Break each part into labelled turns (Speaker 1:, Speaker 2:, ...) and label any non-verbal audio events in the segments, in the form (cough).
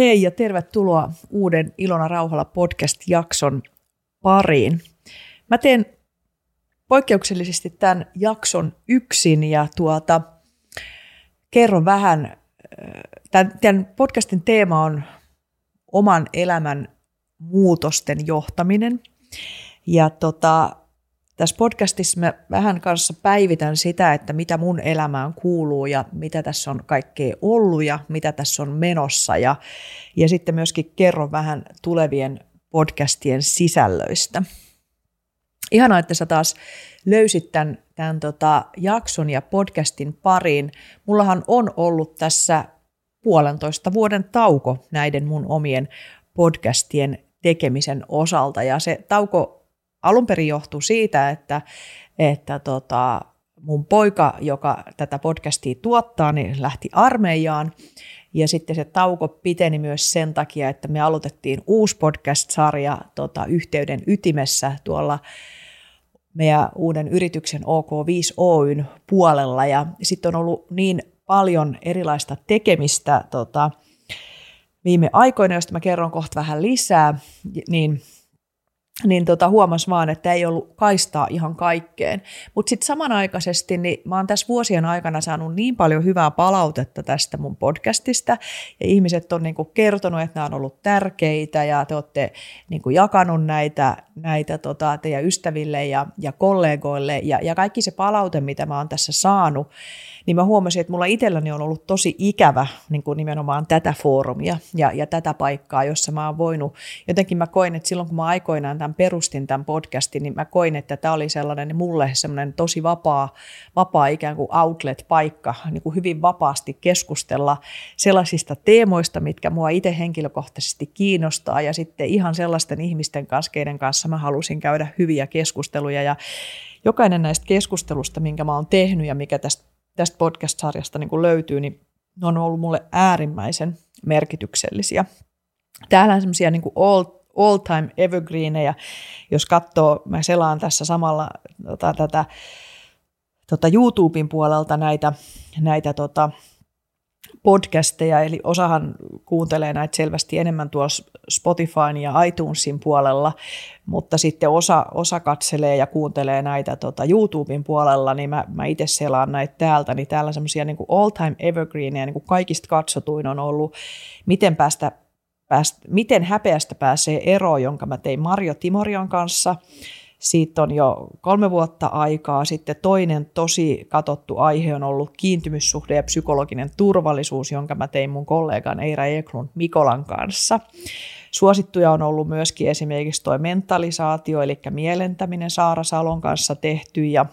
Speaker 1: Hei ja tervetuloa uuden Ilona Rauhala podcast-jakson pariin. Mä teen poikkeuksellisesti tämän jakson yksin ja tuota, kerron vähän, tämän, tämän podcastin teema on oman elämän muutosten johtaminen. Ja tota, tässä podcastissa mä vähän kanssa päivitän sitä, että mitä mun elämään kuuluu ja mitä tässä on kaikkea ollut ja mitä tässä on menossa. Ja, ja sitten myöskin kerron vähän tulevien podcastien sisällöistä. Ihanaa, että sä taas löysit tämän, tämän tota jakson ja podcastin pariin. Mullahan on ollut tässä puolentoista vuoden tauko näiden mun omien podcastien tekemisen osalta. Ja se tauko alun perin johtui siitä, että, että tota, mun poika, joka tätä podcastia tuottaa, niin lähti armeijaan. Ja sitten se tauko piteni myös sen takia, että me aloitettiin uusi podcast-sarja tota, Yhteyden ytimessä tuolla meidän uuden yrityksen OK5 Oyn puolella. Ja sitten on ollut niin paljon erilaista tekemistä tota, viime aikoina, josta mä kerron kohta vähän lisää, niin – niin tota, huomas vaan, että ei ollut kaistaa ihan kaikkeen. Mutta sitten samanaikaisesti niin mä oon tässä vuosien aikana saanut niin paljon hyvää palautetta tästä mun podcastista, ja ihmiset on niinku kertonut, että nämä on ollut tärkeitä, ja te olette niinku jakanut näitä, näitä tota, teidän ystäville ja, ja kollegoille, ja, ja kaikki se palaute, mitä mä oon tässä saanut, niin mä huomasin, että mulla itselläni on ollut tosi ikävä niin kuin nimenomaan tätä foorumia ja, ja tätä paikkaa, jossa mä oon voinut, jotenkin mä koin, että silloin kun mä aikoinaan tämän perustin tämän podcastin, niin mä koin, että tämä oli sellainen mulle semmoinen tosi vapaa, vapaa ikään kuin outlet-paikka, niin kuin hyvin vapaasti keskustella sellaisista teemoista, mitkä mua itse henkilökohtaisesti kiinnostaa. Ja sitten ihan sellaisten ihmisten kanssa, keiden kanssa mä halusin käydä hyviä keskusteluja. Ja jokainen näistä keskustelusta, minkä mä oon tehnyt ja mikä tästä tästä podcast-sarjasta niin kuin löytyy, niin ne on ollut mulle äärimmäisen merkityksellisiä. Täällä on semmoisia niin all, all time evergreenejä, jos katsoo, mä selaan tässä samalla tota, tätä tota YouTuben puolelta näitä, näitä tota, podcasteja, eli osahan kuuntelee näitä selvästi enemmän tuossa Spotifyn ja iTunesin puolella, mutta sitten osa, osa katselee ja kuuntelee näitä tota YouTuben puolella, niin mä, mä itse selaan näitä täältä, niin täällä semmoisia niin all time evergreeneja, niin kuin kaikista katsotuin on ollut, miten päästä päästä, miten häpeästä pääsee eroon, jonka mä tein Marjo Timorion kanssa. Siitä on jo kolme vuotta aikaa. Sitten toinen tosi katottu aihe on ollut kiintymyssuhde ja psykologinen turvallisuus, jonka mä tein mun kollegan Eira Eklund Mikolan kanssa. Suosittuja on ollut myöskin esimerkiksi tuo mentalisaatio, eli mielentäminen Saara Salon kanssa tehty ja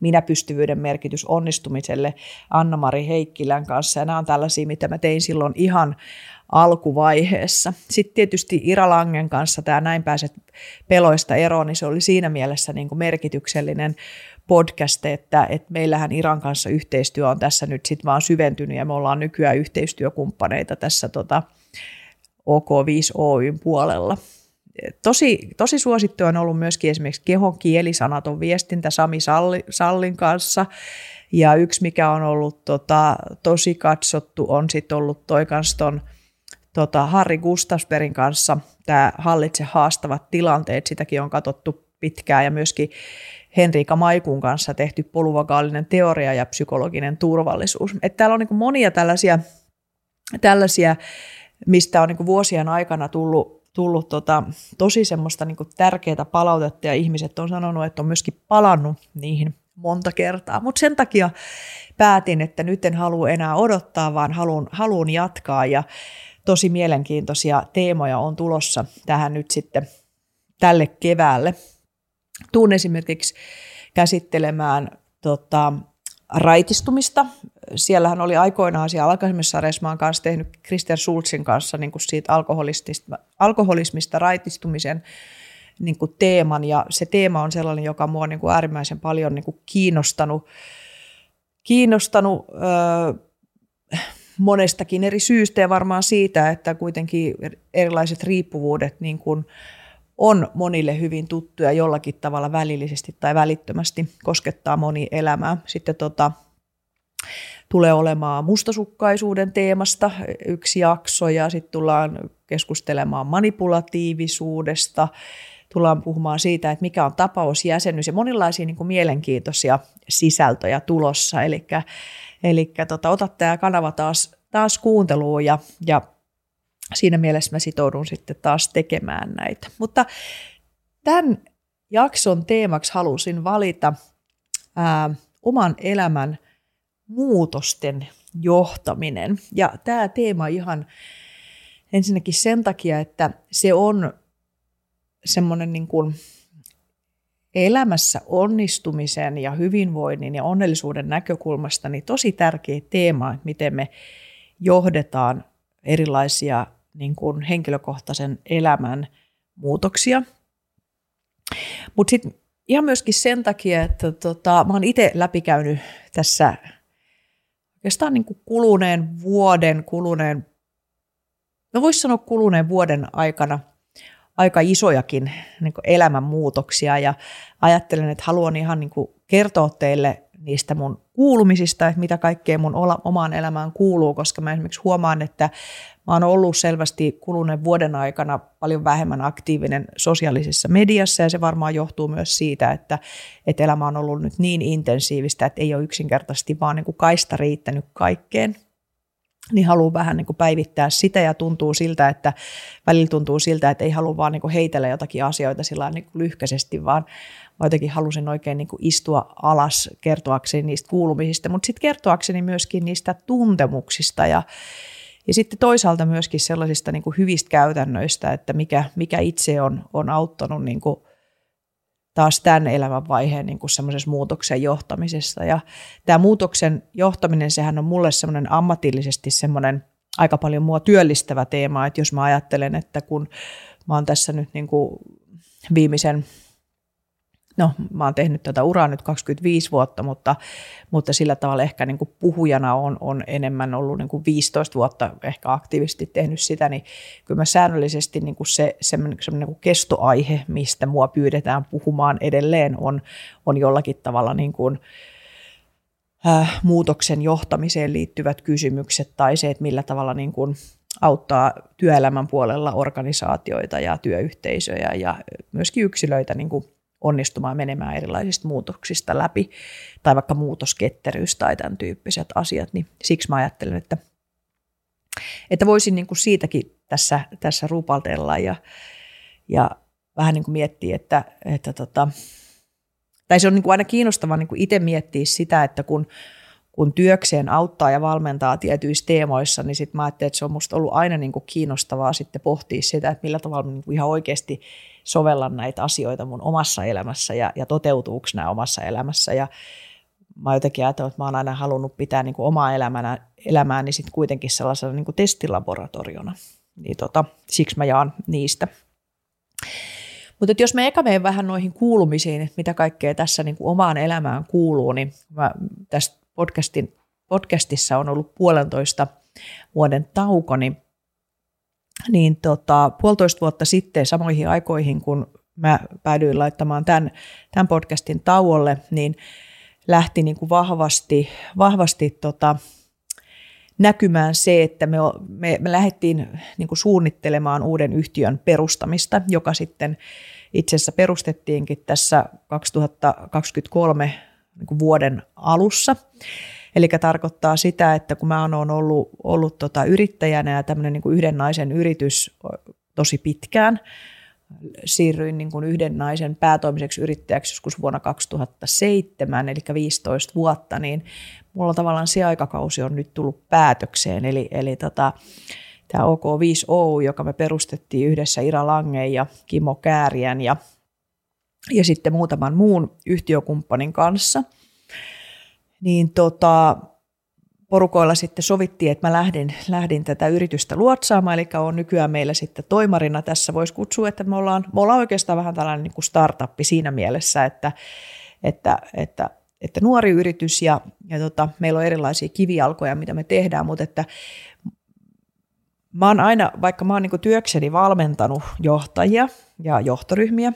Speaker 1: minä pystyvyyden merkitys onnistumiselle Anna-Mari Heikkilän kanssa. Ja nämä on tällaisia, mitä mä tein silloin ihan alkuvaiheessa. Sitten tietysti Ira Langen kanssa tämä Näin pääset peloista eroon, niin se oli siinä mielessä niin kuin merkityksellinen podcast, että, että meillähän Iran kanssa yhteistyö on tässä nyt sitten vaan syventynyt ja me ollaan nykyään yhteistyökumppaneita tässä tota OK5 Oyn puolella. Tosi, tosi suosittu on ollut myöskin esimerkiksi kehon kielisanaton viestintä Sami Salli, Sallin kanssa. Ja yksi, mikä on ollut tota, tosi katsottu, on sitten ollut toi kanssa ton, tota, Harri Gustafsbergin kanssa tämä Hallitse haastavat tilanteet, sitäkin on katsottu pitkään ja myöskin Henriika Maikun kanssa tehty poluvagaalinen teoria ja psykologinen turvallisuus. Et täällä on niin monia tällaisia, tällaisia, mistä on niin vuosien aikana tullut, tullut tota, tosi semmoista niin tärkeää palautetta ja ihmiset on sanonut, että on myöskin palannut niihin monta kertaa. Mutta sen takia päätin, että nyt en halua enää odottaa, vaan haluan jatkaa ja tosi mielenkiintoisia teemoja on tulossa tähän nyt sitten tälle keväälle. Tuun esimerkiksi käsittelemään tota, raitistumista. Siellähän oli aikoinaan siellä alkaisemmissa sarjassa, kanssa tehnyt Krister Schulzin kanssa niin kuin siitä alkoholismista, alkoholismista raitistumisen niin kuin teeman, ja se teema on sellainen, joka mua niin kuin äärimmäisen paljon niin kuin kiinnostanut, kiinnostanut öö, monestakin eri syystä ja varmaan siitä, että kuitenkin erilaiset riippuvuudet niin kuin on monille hyvin tuttuja jollakin tavalla välillisesti tai välittömästi koskettaa moni elämää. Sitten tota, tulee olemaan mustasukkaisuuden teemasta yksi jakso ja sitten tullaan keskustelemaan manipulatiivisuudesta, tullaan puhumaan siitä, että mikä on tapausjäsenyys ja monenlaisia niin kuin mielenkiintoisia sisältöjä tulossa. Eli tota, ota tämä kanava taas, taas kuunteluun ja, ja siinä mielessä mä sitoudun sitten taas tekemään näitä. Mutta tämän jakson teemaksi halusin valita ää, oman elämän muutosten johtaminen. Ja tämä teema ihan ensinnäkin sen takia, että se on semmoinen niin kuin elämässä onnistumisen ja hyvinvoinnin ja onnellisuuden näkökulmasta niin tosi tärkeä teema, että miten me johdetaan erilaisia niin kuin henkilökohtaisen elämän muutoksia. Mutta sitten ihan myöskin sen takia, että tota, mä oon itse läpikäynyt tässä oikeastaan niin kuin kuluneen vuoden, kuluneen, no voisi sanoa kuluneen vuoden aikana aika isojakin niin elämänmuutoksia. Ja ajattelen, että haluan ihan niin kertoa teille niistä mun kuulumisista, että mitä kaikkea mun omaan elämään kuuluu, koska mä esimerkiksi huomaan, että mä oon ollut selvästi kuluneen vuoden aikana paljon vähemmän aktiivinen sosiaalisessa mediassa. Ja se varmaan johtuu myös siitä, että, että elämä on ollut nyt niin intensiivistä, että ei ole yksinkertaisesti vaan niin kaista riittänyt kaikkeen niin haluaa vähän niin kuin päivittää sitä ja tuntuu siltä, että välillä tuntuu siltä, että ei halua vaan niin kuin heitellä jotakin asioita sillä niin kuin lyhkäisesti, vaan jotenkin halusin oikein niin kuin istua alas kertoakseni niistä kuulumisista, mutta sitten kertoakseni myöskin niistä tuntemuksista ja, ja sitten toisaalta myöskin sellaisista niin kuin hyvistä käytännöistä, että mikä, mikä itse on, on auttanut niin kuin taas tämän elämänvaiheen niin kuin semmoisessa muutoksen johtamisessa. Ja tämä muutoksen johtaminen, sehän on mulle semmoinen ammatillisesti semmoinen aika paljon mua työllistävä teema, että jos mä ajattelen, että kun mä oon tässä nyt niin kuin viimeisen no mä oon tehnyt tätä uraa nyt 25 vuotta, mutta, mutta sillä tavalla ehkä niin kuin puhujana on, on enemmän ollut niin kuin 15 vuotta ehkä aktiivisesti tehnyt sitä, niin kyllä mä säännöllisesti niin kuin se semmoinen, semmoinen niin kuin kestoaihe, mistä mua pyydetään puhumaan edelleen, on, on jollakin tavalla niin kuin, äh, muutoksen johtamiseen liittyvät kysymykset tai se, että millä tavalla niin kuin auttaa työelämän puolella organisaatioita ja työyhteisöjä ja myöskin yksilöitä niin kuin onnistumaan menemään erilaisista muutoksista läpi, tai vaikka muutosketteryys tai tämän tyyppiset asiat, niin siksi mä ajattelen, että, että voisin niin kuin siitäkin tässä, tässä rupaltella ja, ja vähän niin kuin miettiä, että, että tota, tai se on niin kuin aina kiinnostavaa niin kuin itse miettiä sitä, että kun, kun työkseen auttaa ja valmentaa tietyissä teemoissa, niin sitten mä ajattelin, että se on musta ollut aina niin kuin kiinnostavaa sitten pohtia sitä, että millä tavalla niin kuin ihan oikeasti sovellan näitä asioita mun omassa elämässä ja, ja toteutuuko nämä omassa elämässä. Ja mä jotenkin ajatellut, että mä oon aina halunnut pitää niin kuin omaa elämänä, elämääni sitten kuitenkin sellaisena niin kuin testilaboratoriona. Niin tota, siksi mä jaan niistä. Mutta jos me eka menen vähän noihin kuulumisiin, että mitä kaikkea tässä niin kuin omaan elämään kuuluu, niin mä tästä podcastin, podcastissa on ollut puolentoista vuoden tauko, niin niin tota, puolitoista vuotta sitten samoihin aikoihin, kun mä päädyin laittamaan tämän, tämän podcastin tauolle, niin lähti niin kuin vahvasti, vahvasti tota, näkymään se, että me, me, me lähdettiin niin kuin suunnittelemaan uuden yhtiön perustamista, joka sitten itse asiassa perustettiinkin tässä 2023 niin vuoden alussa. Eli tarkoittaa sitä, että kun mä oon ollut, ollut tota yrittäjänä ja tämmöinen niin yhden naisen yritys tosi pitkään, siirryin niin kuin yhden naisen päätoimiseksi yrittäjäksi joskus vuonna 2007, eli 15 vuotta, niin mulla tavallaan se aikakausi on nyt tullut päätökseen. Eli, eli tota, tämä OK5 Oy, joka me perustettiin yhdessä Ira Langen ja Kimo Kääriän ja, ja sitten muutaman muun yhtiökumppanin kanssa – niin tota, porukoilla sitten sovittiin, että mä lähdin, lähdin tätä yritystä luotsaamaan, eli on nykyään meillä sitten toimarina tässä. Voisi kutsua, että me ollaan, me ollaan oikeastaan vähän tällainen niin kuin startuppi siinä mielessä, että, että, että, että nuori yritys ja, ja tota, meillä on erilaisia kivialkoja, mitä me tehdään, mutta että mä oon aina, vaikka mä oon niin työkseni valmentanut johtajia ja johtoryhmiä,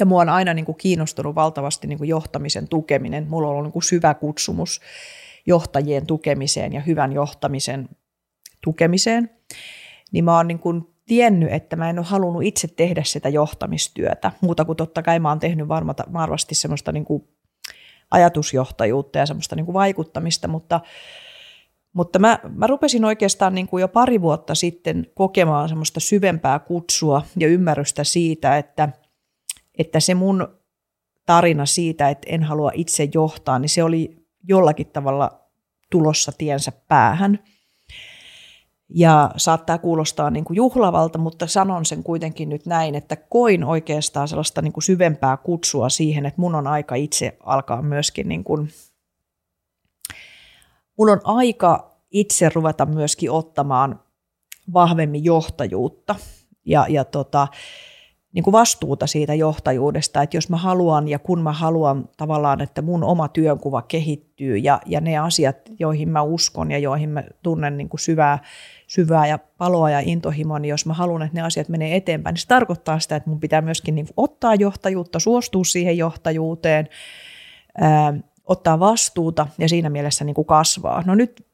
Speaker 1: ja mua on aina niin kuin kiinnostunut valtavasti niin kuin johtamisen tukeminen. Mulla on ollut niin kuin syvä kutsumus johtajien tukemiseen ja hyvän johtamisen tukemiseen, niin mä oon niin kuin tiennyt, että mä en ole halunnut itse tehdä sitä johtamistyötä. Muuta kuin totta kai mä oon tehnyt varmasti semmoista niin kuin ajatusjohtajuutta ja semmoista niin kuin vaikuttamista, mutta, mutta mä, mä rupesin oikeastaan niin kuin jo pari vuotta sitten kokemaan semmoista syvempää kutsua ja ymmärrystä siitä, että, että se mun tarina siitä, että en halua itse johtaa, niin se oli jollakin tavalla tulossa tiensä päähän – ja saattaa kuulostaa niin kuin juhlavalta, mutta sanon sen kuitenkin nyt näin, että koin oikeastaan sellaista niin kuin syvempää kutsua siihen, että mun on aika itse alkaa myöskin, niin kuin, mun on aika itse ruveta myöskin ottamaan vahvemmin johtajuutta. Ja, ja tota, niin kuin vastuuta siitä johtajuudesta, että jos mä haluan ja kun mä haluan tavallaan, että mun oma työnkuva kehittyy ja, ja ne asiat, joihin mä uskon ja joihin mä tunnen niin kuin syvää, syvää ja paloa ja intohimoa, niin jos mä haluan, että ne asiat menee eteenpäin, niin se tarkoittaa sitä, että mun pitää myöskin niin kuin ottaa johtajuutta, suostua siihen johtajuuteen, ää, ottaa vastuuta ja siinä mielessä niin kuin kasvaa. No nyt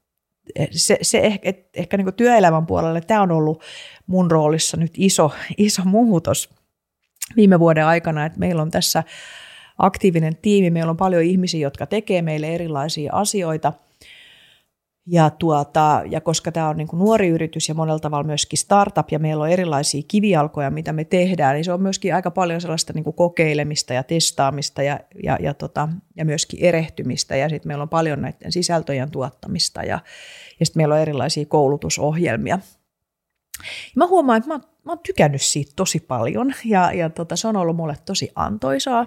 Speaker 1: se, se ehkä, ehkä niin työelämän puolelle tämä on ollut mun roolissa nyt iso, (laughs) iso muutos viime vuoden aikana, että meillä on tässä aktiivinen tiimi, meillä on paljon ihmisiä, jotka tekee meille erilaisia asioita. Ja, tuota, ja koska tämä on niin nuori yritys ja monella tavalla myöskin startup ja meillä on erilaisia kivialkoja, mitä me tehdään, niin se on myöskin aika paljon sellaista niin kokeilemista ja testaamista ja, ja, ja, tota, ja myöskin erehtymistä. Ja sitten meillä on paljon näiden sisältöjen tuottamista ja, ja sitten meillä on erilaisia koulutusohjelmia. Ja mä huomaan, että mä mä oon tykännyt siitä tosi paljon ja, ja tota, se on ollut mulle tosi antoisaa.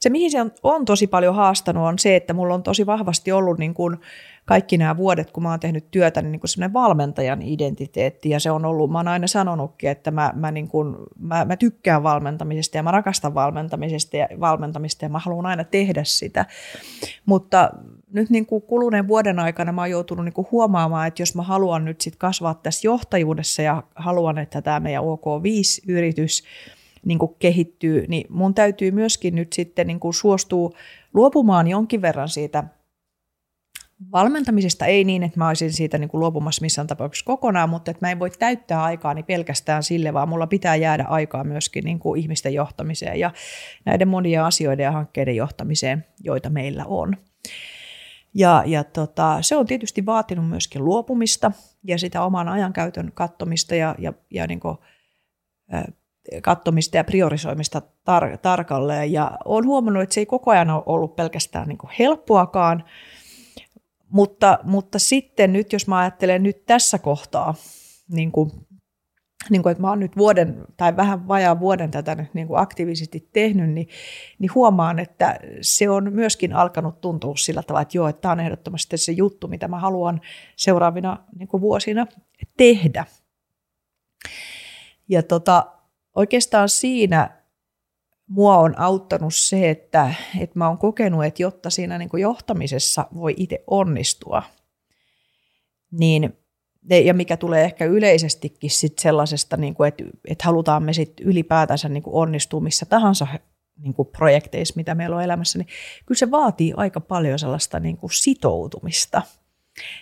Speaker 1: Se, mihin se on, on tosi paljon haastanut, on se, että mulla on tosi vahvasti ollut niin kuin kaikki nämä vuodet, kun mä oon tehnyt työtä, niin, niin kuin semmoinen valmentajan identiteetti. Ja se on ollut, mä oon aina sanonutkin, että mä, mä, niin kuin, mä, mä tykkään valmentamisesta ja mä rakastan valmentamisesta ja, valmentamista ja mä haluan aina tehdä sitä. Mutta nyt niin kuin kuluneen vuoden aikana mä oon joutunut niin kuin huomaamaan, että jos mä haluan nyt sit kasvaa tässä johtajuudessa ja haluan, että tämä meidän OK5-yritys niin kuin kehittyy, niin mun täytyy myöskin nyt sitten niin kuin suostua luopumaan jonkin verran siitä valmentamisesta ei niin, että mä olisin siitä niin kuin luopumassa missään tapauksessa kokonaan, mutta että mä en voi täyttää aikaani pelkästään sille, vaan mulla pitää jäädä aikaa myöskin niin kuin ihmisten johtamiseen ja näiden monia asioiden ja hankkeiden johtamiseen, joita meillä on. Ja, ja tota, se on tietysti vaatinut myöskin luopumista ja sitä oman ajankäytön kattomista ja, ja, ja niin kuin, kattomista ja priorisoimista tar- tarkalleen. Ja olen huomannut, että se ei koko ajan ole ollut pelkästään niin kuin helppoakaan, mutta, mutta sitten nyt, jos mä ajattelen nyt tässä kohtaa, niin kuin, niin kuin, että mä oon nyt vuoden tai vähän vajaa vuoden tätä nyt niin kuin aktiivisesti tehnyt, niin, niin huomaan, että se on myöskin alkanut tuntua sillä tavalla, että joo, että tämä on ehdottomasti se juttu, mitä mä haluan seuraavina niin kuin vuosina tehdä. Ja tota, oikeastaan siinä mua on auttanut se, että, että mä oon kokenut, että jotta siinä niin kuin johtamisessa voi itse onnistua, niin ja mikä tulee ehkä yleisestikin sit sellaisesta, niin kuin, että, että halutaan me sit ylipäätänsä niin kuin onnistua missä tahansa niin kuin projekteissa, mitä meillä on elämässä, niin kyllä se vaatii aika paljon sellaista niin kuin sitoutumista.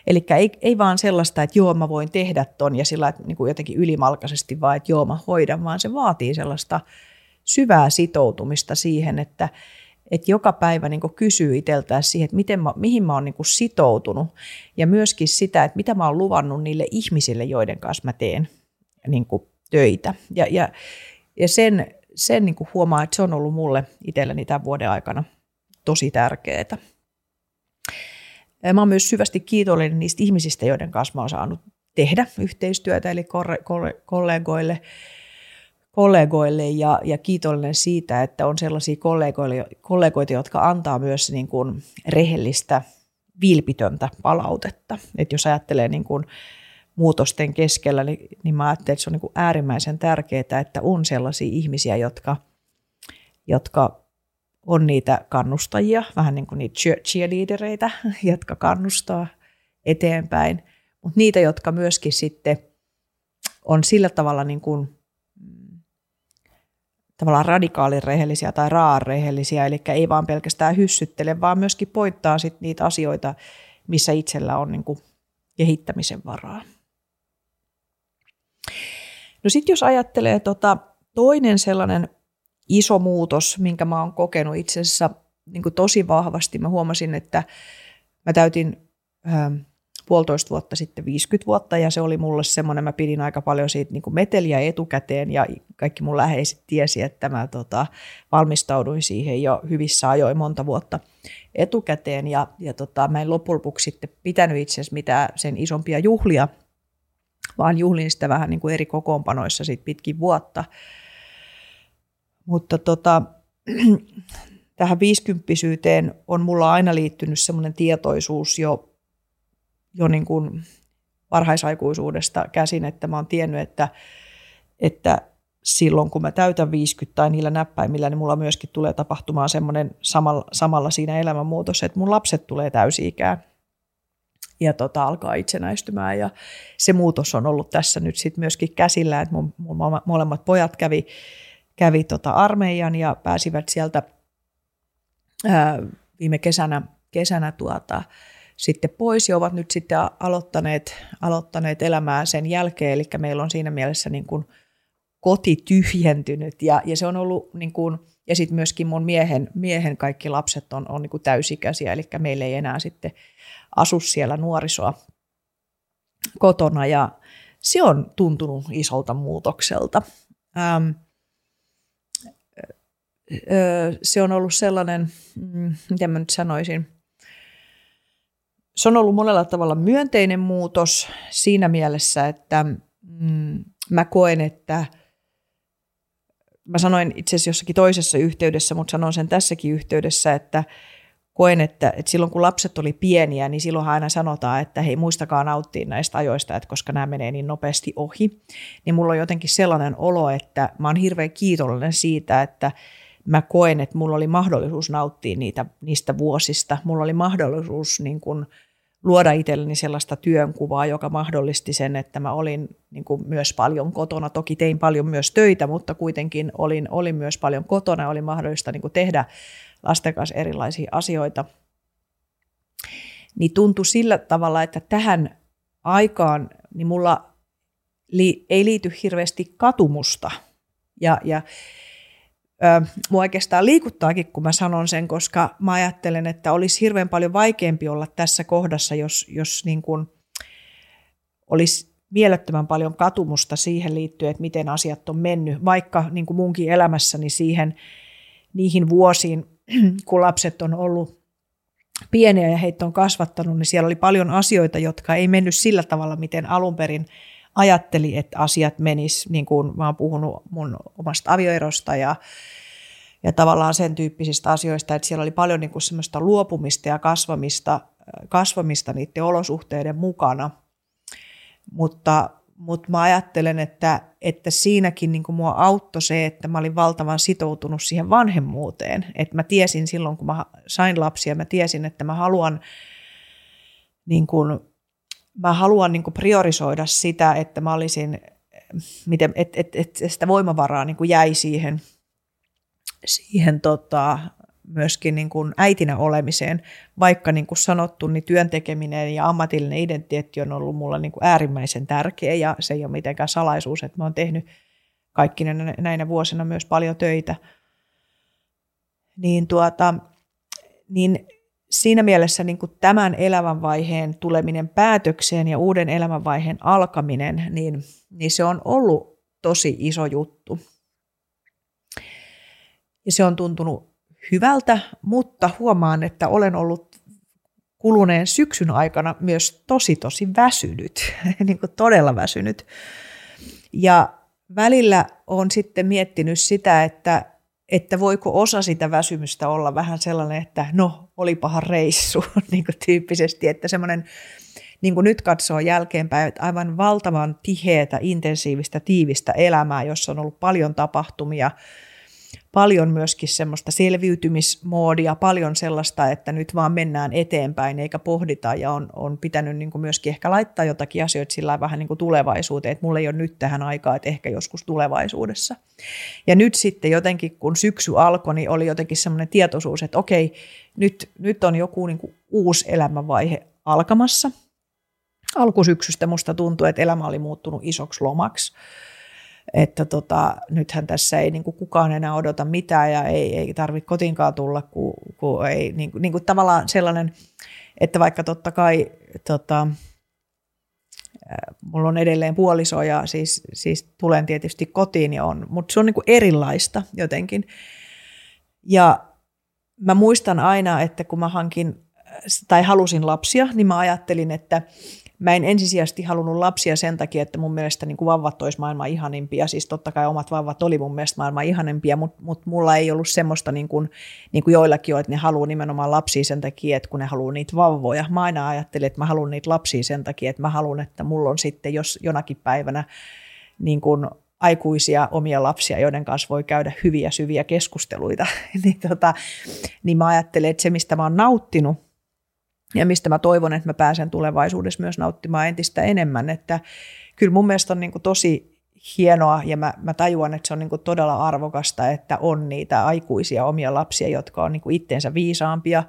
Speaker 1: Eli ei, ei vaan sellaista, että joo, mä voin tehdä ton ja sillä että niin kuin jotenkin ylimalkaisesti vaan, että joo, mä hoidan, vaan se vaatii sellaista syvää sitoutumista siihen, että, että joka päivä niin kysyy itseltään siihen, että miten mä, mihin mä oon niin sitoutunut ja myöskin sitä, että mitä mä oon luvannut niille ihmisille, joiden kanssa mä teen niin töitä. Ja, ja, ja sen, sen niin huomaa, että se on ollut mulle itselleni tämän vuoden aikana tosi tärkeää. Mä oon myös syvästi kiitollinen niistä ihmisistä, joiden kanssa mä oon saanut tehdä yhteistyötä, eli kollegoille, kollegoille ja, ja kiitollinen siitä, että on sellaisia kollegoita, jotka antaa myös niin kuin rehellistä, vilpitöntä palautetta. Et jos ajattelee niin kuin muutosten keskellä, niin, niin mä ajattelen, että se on niin kuin äärimmäisen tärkeää, että on sellaisia ihmisiä, jotka, jotka on niitä kannustajia, vähän niin kuin niitä cheerleadereitä, (laughs) jotka kannustaa eteenpäin, mutta niitä, jotka myöskin sitten on sillä tavalla niin kuin tavallaan radikaalin rehellisiä tai raan rehellisiä, eli ei vaan pelkästään hyssyttele, vaan myöskin poittaa sit niitä asioita, missä itsellä on niin kuin kehittämisen varaa. No sitten jos ajattelee tota, toinen sellainen iso muutos, minkä mä oon kokenut itse asiassa niin kuin tosi vahvasti, mä huomasin, että mä täytin ähm, puolitoista vuotta sitten 50 vuotta ja se oli mulle semmoinen, mä pidin aika paljon siitä niin kuin meteliä etukäteen ja kaikki mun läheiset tiesi, että mä tota, valmistauduin siihen jo hyvissä ajoin monta vuotta etukäteen ja, ja tota, mä en loppujen lopuksi sitten pitänyt itse asiassa mitään sen isompia juhlia, vaan juhlin sitä vähän niin kuin eri kokoonpanoissa sit pitkin vuotta. Mutta tota, (clears throat) tähän viisikymppisyyteen on mulla aina liittynyt semmoinen tietoisuus jo, jo niin kuin varhaisaikuisuudesta käsin, että mä oon tiennyt, että, että silloin kun mä täytän 50 tai niillä näppäimillä, niin mulla myöskin tulee tapahtumaan semmoinen samalla, samalla siinä elämänmuutos, että mun lapset tulee täysi-ikää ja tota, alkaa itsenäistymään. Ja se muutos on ollut tässä nyt sitten myöskin käsillä, että mun, mun molemmat pojat kävi, kävi tota armeijan ja pääsivät sieltä ää, viime kesänä, kesänä tuota, sitten pois ja ovat nyt sitten aloittaneet, aloittaneet elämää sen jälkeen. Eli meillä on siinä mielessä niin kuin koti tyhjentynyt ja, ja se on ollut niin kuin, ja sitten myöskin mun miehen, miehen kaikki lapset on, on niin kuin täysikäisiä, eli meillä ei enää sitten asu siellä nuorisoa kotona ja se on tuntunut isolta muutokselta. Ähm, se on ollut sellainen, mm, miten mä nyt sanoisin, se on ollut monella tavalla myönteinen muutos siinä mielessä, että mm, mä koen, että mä sanoin itse asiassa jossakin toisessa yhteydessä, mutta sanon sen tässäkin yhteydessä, että koen, että, että silloin kun lapset oli pieniä, niin silloin aina sanotaan, että hei muistakaa nauttia näistä ajoista, että koska nämä menee niin nopeasti ohi. Niin mulla on jotenkin sellainen olo, että mä oon hirveän kiitollinen siitä, että mä koen, että mulla oli mahdollisuus nauttia niitä, niistä vuosista. Mulla oli mahdollisuus niin kuin, luoda itselleni sellaista työnkuvaa, joka mahdollisti sen, että mä olin niin kuin myös paljon kotona. Toki tein paljon myös töitä, mutta kuitenkin olin, olin myös paljon kotona. Oli mahdollista niin kuin tehdä lasten kanssa erilaisia asioita. Niin tuntui sillä tavalla, että tähän aikaan niin mulla li, ei liity hirveästi katumusta. Ja, ja ö, mua oikeastaan liikuttaakin, kun mä sanon sen, koska mä ajattelen, että olisi hirveän paljon vaikeampi olla tässä kohdassa, jos, jos niin kuin olisi mielettömän paljon katumusta siihen liittyen, että miten asiat on mennyt, vaikka niin kuin munkin elämässäni siihen niihin vuosiin, (clears throat) kun lapset on ollut pieniä ja heitä on kasvattanut, niin siellä oli paljon asioita, jotka ei mennyt sillä tavalla, miten alun perin ajatteli, että asiat menis, niin kuin mä oon puhunut mun omasta avioerosta ja, ja tavallaan sen tyyppisistä asioista, että siellä oli paljon niin kuin semmoista luopumista ja kasvamista, kasvamista niiden olosuhteiden mukana. Mutta mutta mä ajattelen, että, että siinäkin niin mua auttoi se, että mä olin valtavan sitoutunut siihen vanhemmuuteen. Että mä tiesin silloin, kun mä sain lapsia, mä tiesin, että mä haluan, niin kuin, mä haluan niin priorisoida sitä, että mä olisin, miten, et, et, et sitä voimavaraa niin jäi siihen, siihen tota, myöskin niin kuin äitinä olemiseen, vaikka niin kuin sanottu, niin työn tekeminen ja ammatillinen identiteetti on ollut mulla niin kuin äärimmäisen tärkeä ja se ei ole mitenkään salaisuus, että mä oon tehnyt kaikki näinä vuosina myös paljon töitä. Niin, tuota, niin siinä mielessä niin kuin tämän elämänvaiheen tuleminen päätökseen ja uuden elämänvaiheen alkaminen, niin, niin se on ollut tosi iso juttu. Ja se on tuntunut hyvältä, mutta huomaan, että olen ollut kuluneen syksyn aikana myös tosi tosi väsynyt, (laughs) niin kuin todella väsynyt. Ja välillä on sitten miettinyt sitä, että, että voiko osa sitä väsymystä olla vähän sellainen, että no, paha reissu, (laughs) niin kuin tyyppisesti, että semmoinen, niin kuin nyt katsoo jälkeenpäin, että aivan valtavan tiheätä, intensiivistä, tiivistä elämää, jossa on ollut paljon tapahtumia, paljon myöskin semmoista selviytymismoodia, paljon sellaista, että nyt vaan mennään eteenpäin eikä pohdita ja on, on pitänyt niin kuin myöskin ehkä laittaa jotakin asioita sillä vähän niin kuin tulevaisuuteen, että mulla ei ole nyt tähän aikaa, että ehkä joskus tulevaisuudessa. Ja nyt sitten jotenkin, kun syksy alkoi, niin oli jotenkin semmoinen tietoisuus, että okei, nyt, nyt on joku niin kuin uusi elämänvaihe alkamassa. Alkusyksystä musta tuntuu, että elämä oli muuttunut isoksi lomaksi. Että tota, nythän tässä ei niin kuin kukaan enää odota mitään ja ei, ei tarvitse kotiinkaan tulla, kun, kun ei niin kuin, niin kuin tavallaan sellainen, että vaikka totta kai tota, mulla on edelleen puoliso ja siis, siis tulen tietysti kotiin ja on, mutta se on niin kuin erilaista jotenkin. Ja mä muistan aina, että kun mä hankin tai halusin lapsia, niin mä ajattelin, että mä en ensisijaisesti halunnut lapsia sen takia, että mun mielestä niin kuin vauvat olisi maailman ihanimpia. Siis totta kai omat vauvat oli mun mielestä maailman ihanimpia, mutta, mutta mulla ei ollut semmoista niin kuin, niin kuin joillakin on, että ne haluaa nimenomaan lapsia sen takia, että kun ne haluaa niitä vauvoja. Mä aina ajattelin, että mä haluan niitä lapsia sen takia, että mä haluan, että mulla on sitten, jos jonakin päivänä niin kuin aikuisia omia lapsia, joiden kanssa voi käydä hyviä, syviä keskusteluita, (laughs) niin, tota, niin mä ajattelen, että se, mistä mä oon nauttinut ja mistä mä toivon, että mä pääsen tulevaisuudessa myös nauttimaan entistä enemmän. Että kyllä mun mielestä on niin kuin tosi hienoa ja mä, mä tajuan, että se on niin kuin todella arvokasta, että on niitä aikuisia omia lapsia, jotka on niin kuin itteensä viisaampia,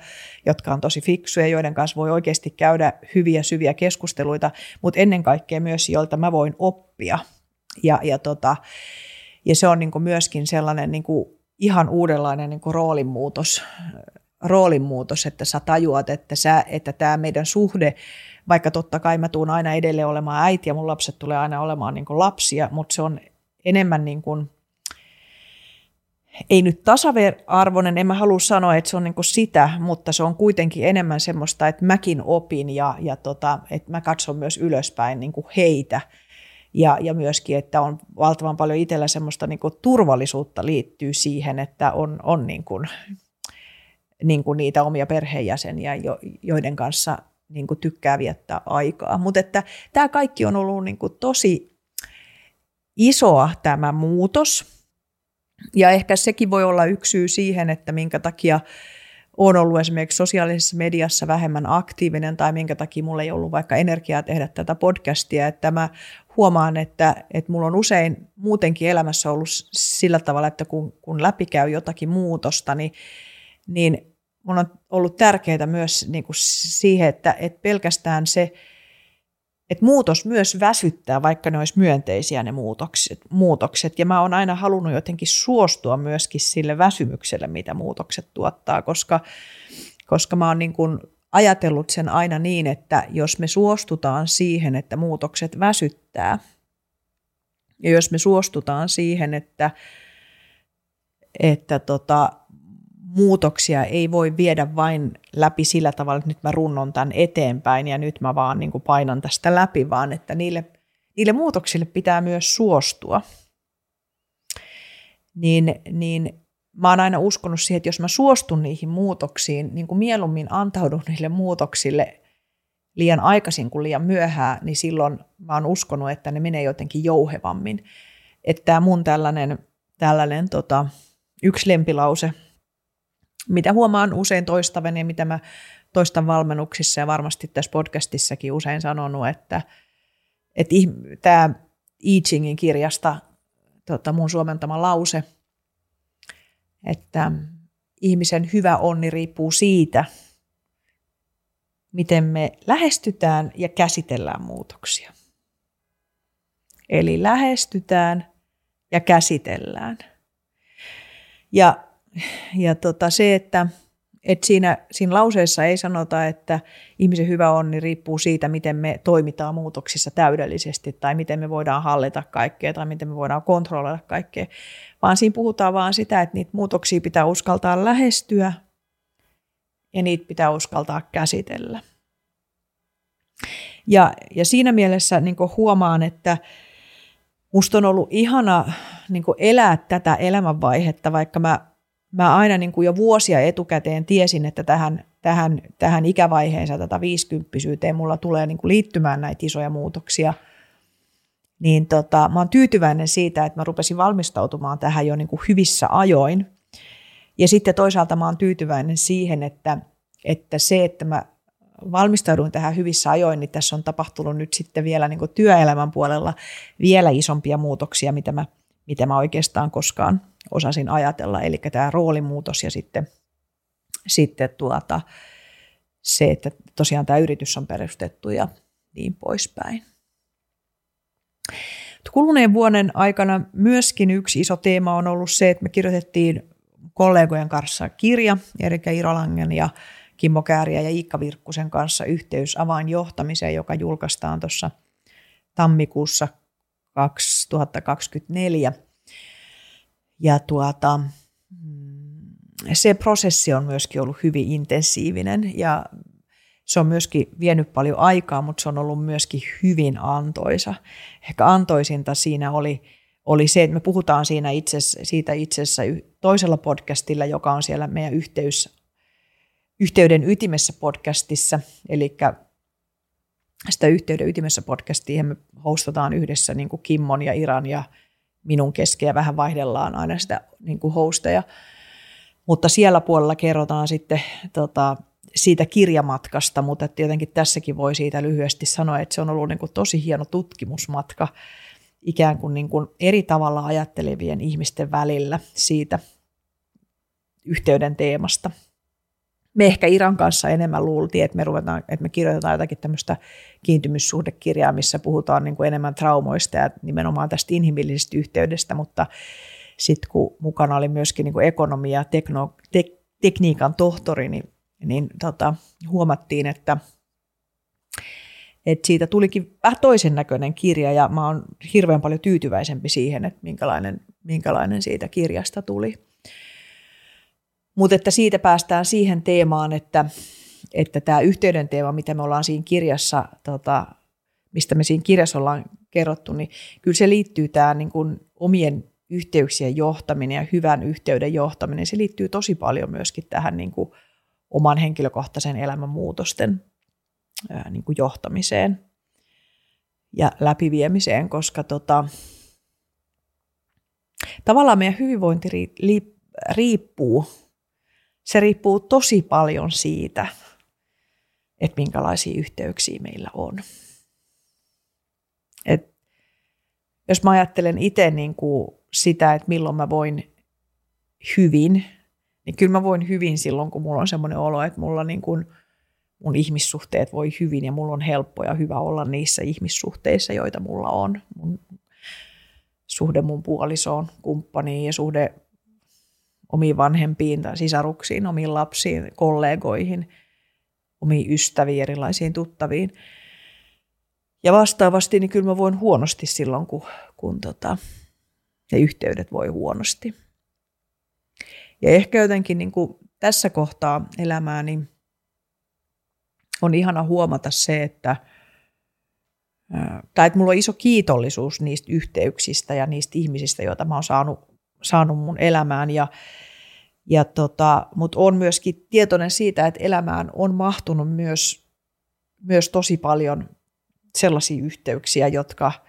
Speaker 1: jotka on tosi fiksuja, joiden kanssa voi oikeasti käydä hyviä, syviä keskusteluita, mutta ennen kaikkea myös, joilta mä voin oppia. Ja, ja, tota, ja se on niin kuin myöskin sellainen niin kuin ihan uudenlainen niin kuin roolinmuutos roolinmuutos, että sä tajuat, että, sä, että tämä meidän suhde, vaikka totta kai mä tuun aina edelleen olemaan äiti ja mun lapset tulee aina olemaan niin lapsia, mutta se on enemmän niin kuin, ei nyt tasaverarvoinen, en mä halua sanoa, että se on niin sitä, mutta se on kuitenkin enemmän semmoista, että mäkin opin ja, ja tota, että mä katson myös ylöspäin niin heitä. Ja, ja myöskin, että on valtavan paljon itsellä semmoista niin turvallisuutta liittyy siihen, että on, on niin kuin niin kuin niitä omia perheenjäseniä, joiden kanssa niin kuin tykkää viettää aikaa. Mutta että tämä kaikki on ollut niin kuin tosi isoa tämä muutos. Ja ehkä sekin voi olla yksi syy siihen, että minkä takia olen ollut esimerkiksi sosiaalisessa mediassa vähemmän aktiivinen tai minkä takia mulla ei ollut vaikka energiaa tehdä tätä podcastia, että mä huomaan, että, että mulla on usein muutenkin elämässä ollut sillä tavalla, että kun, kun läpikäy jotakin muutosta, niin, niin mun on ollut tärkeää myös niin kuin siihen, että, että pelkästään se, että muutos myös väsyttää, vaikka ne olisi myönteisiä ne muutokset. muutokset. Ja mä oon aina halunnut jotenkin suostua myöskin sille väsymykselle, mitä muutokset tuottaa, koska, koska mä oon niin kuin ajatellut sen aina niin, että jos me suostutaan siihen, että muutokset väsyttää, ja jos me suostutaan siihen, että, että tota, muutoksia ei voi viedä vain läpi sillä tavalla, että nyt mä runnon tämän eteenpäin ja nyt mä vaan niin kuin painan tästä läpi, vaan että niille, niille muutoksille pitää myös suostua. Niin, niin mä oon aina uskonut siihen, että jos mä suostun niihin muutoksiin, niin kuin mieluummin antaudun niille muutoksille liian aikaisin kuin liian myöhään, niin silloin mä oon uskonut, että ne menee jotenkin jouhevammin. Että tämä mun tällainen, tällainen tota, yksi lempilause – mitä huomaan usein toistavan ja mitä mä toistan valmennuksissa ja varmasti tässä podcastissakin usein sanonut, että, että tämä I Chingin kirjasta tota, mun suomentama lause, että ihmisen hyvä onni riippuu siitä, miten me lähestytään ja käsitellään muutoksia. Eli lähestytään ja käsitellään. Ja ja tota se, että, että siinä, siinä lauseessa ei sanota, että ihmisen hyvä onni riippuu siitä, miten me toimitaan muutoksissa täydellisesti tai miten me voidaan hallita kaikkea tai miten me voidaan kontrolloida kaikkea, vaan siinä puhutaan vaan sitä, että niitä muutoksia pitää uskaltaa lähestyä ja niitä pitää uskaltaa käsitellä. Ja, ja siinä mielessä niin huomaan, että musta on ollut ihana niin elää tätä elämänvaihetta, vaikka mä mä aina niin kuin jo vuosia etukäteen tiesin, että tähän, tähän, tähän ikävaiheeseen, tätä viisikymppisyyteen, mulla tulee niin kuin liittymään näitä isoja muutoksia. Niin tota, mä oon tyytyväinen siitä, että mä rupesin valmistautumaan tähän jo niin kuin hyvissä ajoin. Ja sitten toisaalta mä oon tyytyväinen siihen, että, että se, että mä valmistauduin tähän hyvissä ajoin, niin tässä on tapahtunut nyt sitten vielä niin kuin työelämän puolella vielä isompia muutoksia, mitä mä, mitä mä oikeastaan koskaan osasin ajatella, eli tämä roolimuutos ja sitten, sitten tuota, se, että tosiaan tämä yritys on perustettu ja niin poispäin. Kuluneen vuoden aikana myöskin yksi iso teema on ollut se, että me kirjoitettiin kollegojen kanssa kirja, Erika Irolangen ja Kimmo Kääriä ja Iikka Virkkusen kanssa yhteys avainjohtamiseen, joka julkaistaan tuossa tammikuussa 2024. Ja tuota, mm, se prosessi on myöskin ollut hyvin intensiivinen ja se on myöskin vienyt paljon aikaa, mutta se on ollut myöskin hyvin antoisa. Ehkä antoisinta siinä oli, oli se, että me puhutaan siinä itse, siitä itse asiassa toisella podcastilla, joka on siellä meidän yhteys, yhteyden ytimessä podcastissa. Eli sitä yhteyden ytimessä podcastia me hostataan yhdessä niin kuin Kimmon ja Iran ja minun kesken ja vähän vaihdellaan aina sitä niin kuin hosteja. Mutta siellä puolella kerrotaan sitten tota, siitä kirjamatkasta, mutta tietenkin tässäkin voi siitä lyhyesti sanoa, että se on ollut niin kuin tosi hieno tutkimusmatka ikään kuin, niin kuin eri tavalla ajattelevien ihmisten välillä siitä yhteyden teemasta. Me ehkä Iran kanssa enemmän luultiin, että me, ruvetaan, että me kirjoitetaan jotakin tämmöistä kiintymyssuhdekirjaa, missä puhutaan niin kuin enemmän traumoista ja nimenomaan tästä inhimillisestä yhteydestä, mutta sitten kun mukana oli myöskin niin kuin ekonomia tekno, te, tekniikan tohtori, niin niin tota, huomattiin, että, että siitä tulikin vähän toisen näköinen kirja ja mä oon hirveän paljon tyytyväisempi siihen, että minkälainen, minkälainen siitä kirjasta tuli. Mutta että siitä päästään siihen teemaan, että, että tämä yhteyden teema, mitä me ollaan siinä kirjassa, tota, mistä me siinä kirjassa ollaan kerrottu, niin kyllä se liittyy tämä niin kuin omien yhteyksien johtaminen ja hyvän yhteyden johtaminen. Se liittyy tosi paljon myöskin tähän niin kuin oman henkilökohtaisen elämän muutosten niin kuin johtamiseen ja läpiviemiseen, koska tota, tavallaan meidän hyvinvointi riippuu, se riippuu tosi paljon siitä, että minkälaisia yhteyksiä meillä on. Et jos mä ajattelen itse niin kuin sitä, että milloin mä voin hyvin – niin kyllä mä voin hyvin silloin, kun mulla on semmoinen olo, että mulla niin kuin mun ihmissuhteet voi hyvin ja mulla on helppo ja hyvä olla niissä ihmissuhteissa, joita mulla on. Mun suhde mun puolisoon, kumppaniin ja suhde omiin vanhempiin tai sisaruksiin, omiin lapsiin, kollegoihin, omiin ystäviin, erilaisiin tuttaviin. Ja vastaavasti, niin kyllä mä voin huonosti silloin, kun, kun tota, ne yhteydet voi huonosti. Ja ehkä jotenkin niin kuin tässä kohtaa elämää niin on ihana huomata se, että, tai että mulla on iso kiitollisuus niistä yhteyksistä ja niistä ihmisistä, joita mä oon saanut, saanut mun elämään. Ja, ja tota, mutta on myöskin tietoinen siitä, että elämään on mahtunut myös, myös tosi paljon sellaisia yhteyksiä, jotka –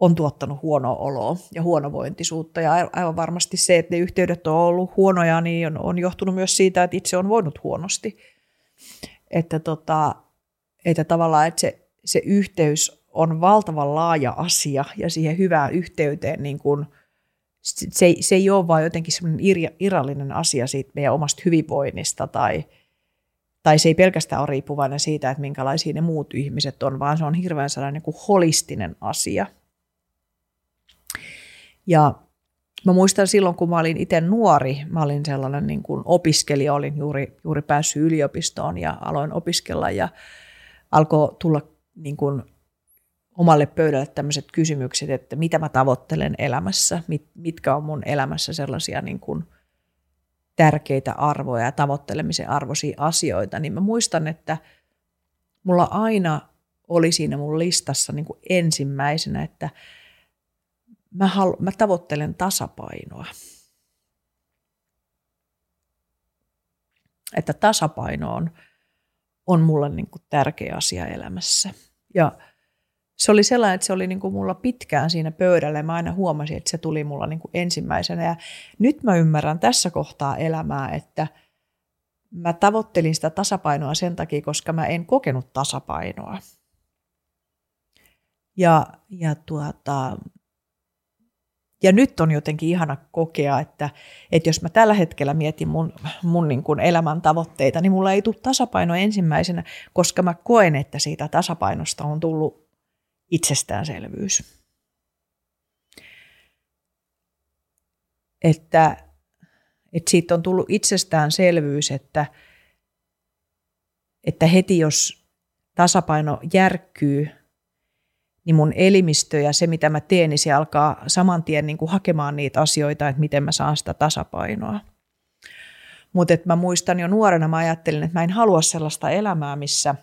Speaker 1: on tuottanut huonoa oloa ja huonovointisuutta. Ja aivan varmasti se, että ne yhteydet on ollut huonoja, niin on, on johtunut myös siitä, että itse on voinut huonosti. Että, tota, että tavallaan että se, se yhteys on valtavan laaja asia ja siihen hyvään yhteyteen niin kun, se, se ei ole vain jotenkin semmoinen irrallinen asia siitä meidän omasta hyvinvoinnista tai, tai se ei pelkästään ole riippuvainen siitä, että minkälaisia ne muut ihmiset on, vaan se on hirveän sellainen niin holistinen asia – ja mä muistan silloin, kun mä olin itse nuori, mä olin sellainen niin kuin opiskelija, olin juuri, juuri päässyt yliopistoon ja aloin opiskella ja alkoi tulla niin kuin omalle pöydälle tämmöiset kysymykset, että mitä mä tavoittelen elämässä, mit, mitkä on mun elämässä sellaisia niin kuin tärkeitä arvoja ja tavoittelemisen arvoisia asioita, niin mä muistan, että mulla aina oli siinä mun listassa niin kuin ensimmäisenä, että – mä, halu, mä tavoittelen tasapainoa. Että tasapaino on, on mulle niin kuin tärkeä asia elämässä. Ja se oli sellainen, että se oli niin kuin mulla pitkään siinä pöydällä ja mä aina huomasin, että se tuli mulla niin kuin ensimmäisenä. Ja nyt mä ymmärrän tässä kohtaa elämää, että mä tavoittelin sitä tasapainoa sen takia, koska mä en kokenut tasapainoa. Ja, ja tuota, ja nyt on jotenkin ihana kokea, että, että jos mä tällä hetkellä mietin mun, mun niin kuin elämän tavoitteita, niin mulla ei tule tasapaino ensimmäisenä, koska mä koen, että siitä tasapainosta on tullut itsestäänselvyys. Että, että siitä on tullut itsestäänselvyys, että, että heti jos tasapaino järkkyy – niin mun elimistö ja se, mitä mä teen, niin se alkaa saman tien niin kuin hakemaan niitä asioita, että miten mä saan sitä tasapainoa. Mutta mä muistan jo nuorena, mä ajattelin, että mä en halua sellaista elämää, missä,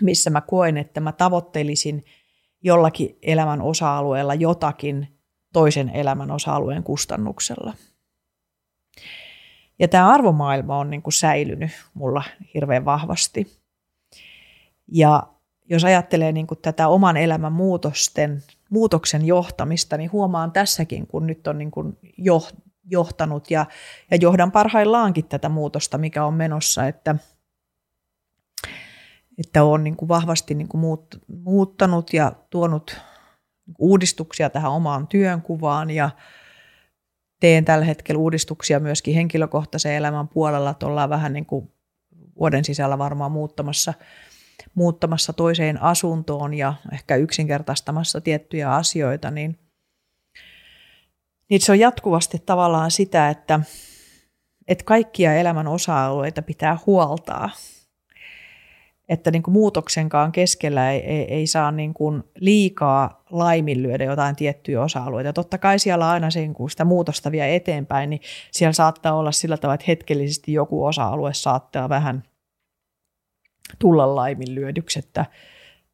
Speaker 1: missä mä koen, että mä tavoittelisin jollakin elämän osa-alueella jotakin toisen elämän osa-alueen kustannuksella. Ja tämä arvomaailma on niin kuin säilynyt mulla hirveän vahvasti. Ja jos ajattelee niin kuin tätä oman elämän muutosten, muutoksen johtamista, niin huomaan tässäkin, kun nyt on niin kuin johtanut ja, ja johdan parhaillaankin tätä muutosta, mikä on menossa, että, että olen niin kuin vahvasti niin kuin muut, muuttanut ja tuonut uudistuksia tähän omaan työnkuvaan ja teen tällä hetkellä uudistuksia myöskin henkilökohtaisen elämän puolella, että ollaan vähän niin kuin vuoden sisällä varmaan muuttamassa – muuttamassa toiseen asuntoon ja ehkä yksinkertaistamassa tiettyjä asioita, niin, niin se on jatkuvasti tavallaan sitä, että, että kaikkia elämän osa-alueita pitää huoltaa. Että niin kuin muutoksenkaan keskellä ei, ei, ei saa niin kuin liikaa laiminlyödä jotain tiettyjä osa-alueita. Totta kai siellä aina sen, kun sitä muutosta vie eteenpäin, niin siellä saattaa olla sillä tavalla, että hetkellisesti joku osa-alue saattaa vähän tulla laiminlyödyksi, että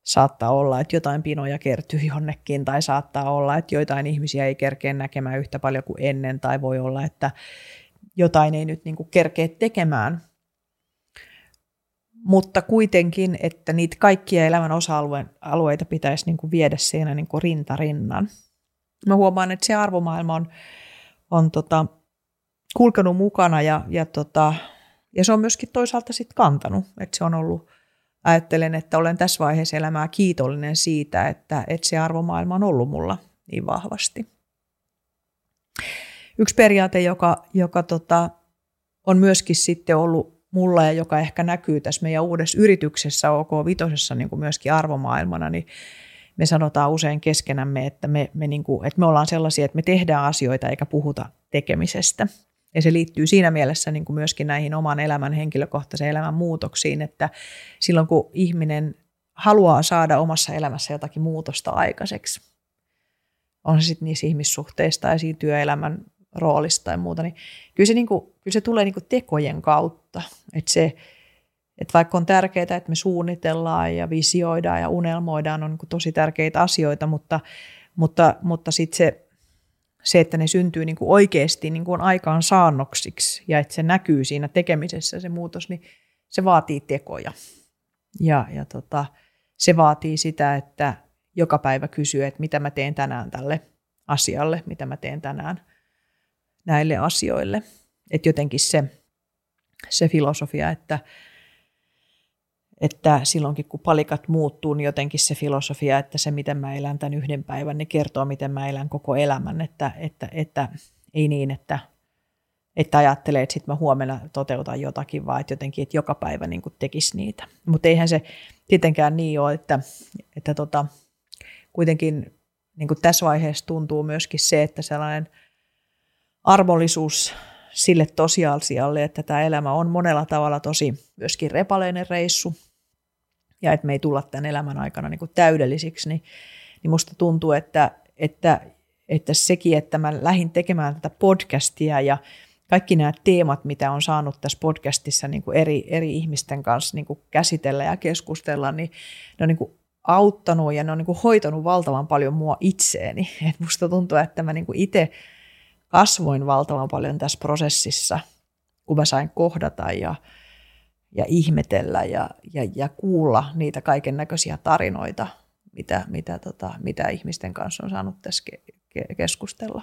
Speaker 1: saattaa olla, että jotain pinoja kertyy jonnekin tai saattaa olla, että joitain ihmisiä ei kerkeä näkemään yhtä paljon kuin ennen tai voi olla, että jotain ei nyt niin kuin kerkeä tekemään. Mutta kuitenkin, että niitä kaikkia elämän osa-alueita pitäisi niin kuin viedä siinä niin kuin rinta rinnan. Mä huomaan, että se arvomaailma on, on tota, kulkenut mukana ja, ja tota, ja se on myöskin toisaalta sitten kantanut, että se on ollut, ajattelen, että olen tässä vaiheessa elämää kiitollinen siitä, että, että se arvomaailma on ollut mulla niin vahvasti. Yksi periaate, joka, joka tota, on myöskin sitten ollut mulla ja joka ehkä näkyy tässä meidän uudessa yrityksessä OK Vitosessa niin kuin myöskin arvomaailmana, niin me sanotaan usein keskenämme, että me, me, niin kuin, että me ollaan sellaisia, että me tehdään asioita eikä puhuta tekemisestä. Ja se liittyy siinä mielessä niin kuin myöskin näihin oman elämän henkilökohtaisen elämän muutoksiin, että silloin kun ihminen haluaa saada omassa elämässä jotakin muutosta aikaiseksi, on se sitten niissä ihmissuhteissa tai siinä työelämän roolista tai muuta, niin kyllä se, niin kuin, kyllä se tulee niin kuin tekojen kautta. Että se, että vaikka on tärkeää, että me suunnitellaan ja visioidaan ja unelmoidaan, on niin tosi tärkeitä asioita, mutta, mutta, mutta sitten se se, että ne syntyy niin kuin oikeasti niin kuin aikaan saannoksiksi ja että se näkyy siinä tekemisessä se muutos, niin se vaatii tekoja. Ja, ja tota, se vaatii sitä, että joka päivä kysyy, että mitä mä teen tänään tälle asialle, mitä mä teen tänään näille asioille. Että jotenkin se, se filosofia, että, että silloinkin kun palikat muuttuu, niin jotenkin se filosofia, että se miten mä elän tämän yhden päivän, niin kertoo miten mä elän koko elämän, että, että, että ei niin, että, että ajattelee, että sitten mä huomenna toteutan jotakin, vaan että jotenkin, että joka päivä niin tekisi niitä. Mutta eihän se tietenkään niin ole, että, että tota, kuitenkin niin tässä vaiheessa tuntuu myöskin se, että sellainen armollisuus sille tosiasialle, että tämä elämä on monella tavalla tosi myöskin repaleinen reissu, ja että me ei tulla tämän elämän aikana niin kuin täydellisiksi, niin, niin musta tuntuu, että, että, että sekin, että mä lähdin tekemään tätä podcastia ja kaikki nämä teemat, mitä on saanut tässä podcastissa niin kuin eri, eri ihmisten kanssa niin kuin käsitellä ja keskustella, niin ne on niin kuin auttanut ja ne on niin kuin hoitanut valtavan paljon mua itseeni. Et musta tuntuu, että mä niin kuin itse kasvoin valtavan paljon tässä prosessissa, kun mä sain kohdata ja, ja ihmetellä ja, ja, ja kuulla niitä kaiken näköisiä tarinoita, mitä, mitä, tota, mitä ihmisten kanssa on saanut tässä ke- ke- keskustella.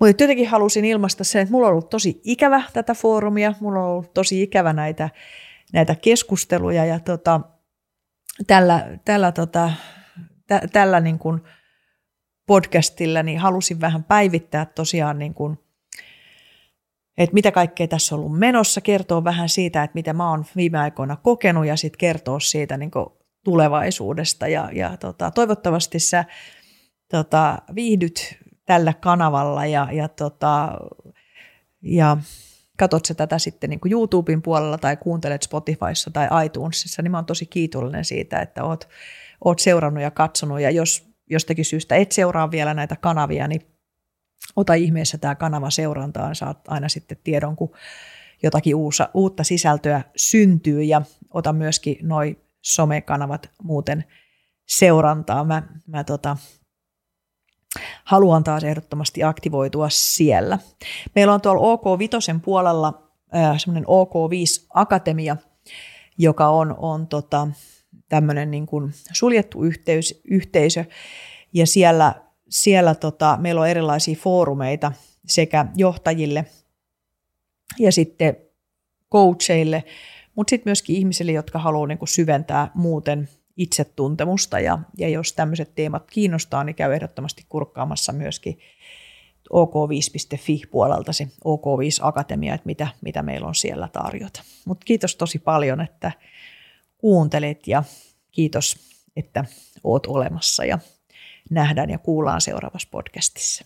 Speaker 1: Mutta jotenkin halusin ilmaista sen, että mulla on ollut tosi ikävä tätä foorumia, mulla on ollut tosi ikävä näitä, näitä keskusteluja ja tota, tällä, tällä, tota, tä, tällä niin kuin podcastilla, niin halusin vähän päivittää tosiaan niin kuin, että mitä kaikkea tässä on ollut menossa, kertoo vähän siitä, että mitä mä oon viime aikoina kokenut ja sitten kertoo siitä niin kuin tulevaisuudesta. Ja, ja tota, toivottavasti sä tota, viihdyt tällä kanavalla ja, ja, tota, ja katot sä tätä sitten niin YouTuben puolella tai kuuntelet Spotifyssa tai iTunesissa, niin mä oon tosi kiitollinen siitä, että oot, oot seurannut ja katsonut. Ja jos jostakin syystä et seuraa vielä näitä kanavia, niin ota ihmeessä tämä kanava seurantaan, saat aina sitten tiedon, kun jotakin uusa, uutta sisältöä syntyy ja ota myöskin noi somekanavat muuten seurantaa. Mä, mä tota, haluan taas ehdottomasti aktivoitua siellä. Meillä on tuolla OK5 puolella äh, semmoinen OK5 Akatemia, joka on, on tota, tämmöinen niin kuin suljettu yhteys, yhteisö, ja siellä, siellä tota, meillä on erilaisia foorumeita sekä johtajille ja sitten coacheille, mutta sitten myöskin ihmisille, jotka haluaa niin kuin syventää muuten itsetuntemusta ja, ja jos tämmöiset teemat kiinnostaa, niin käy ehdottomasti kurkkaamassa myöskin ok5.fi-puolelta se OK5 Akatemia, että mitä, mitä meillä on siellä tarjota. Mutta kiitos tosi paljon, että kuuntelit ja kiitos, että oot olemassa ja nähdään ja kuullaan seuraavassa podcastissa.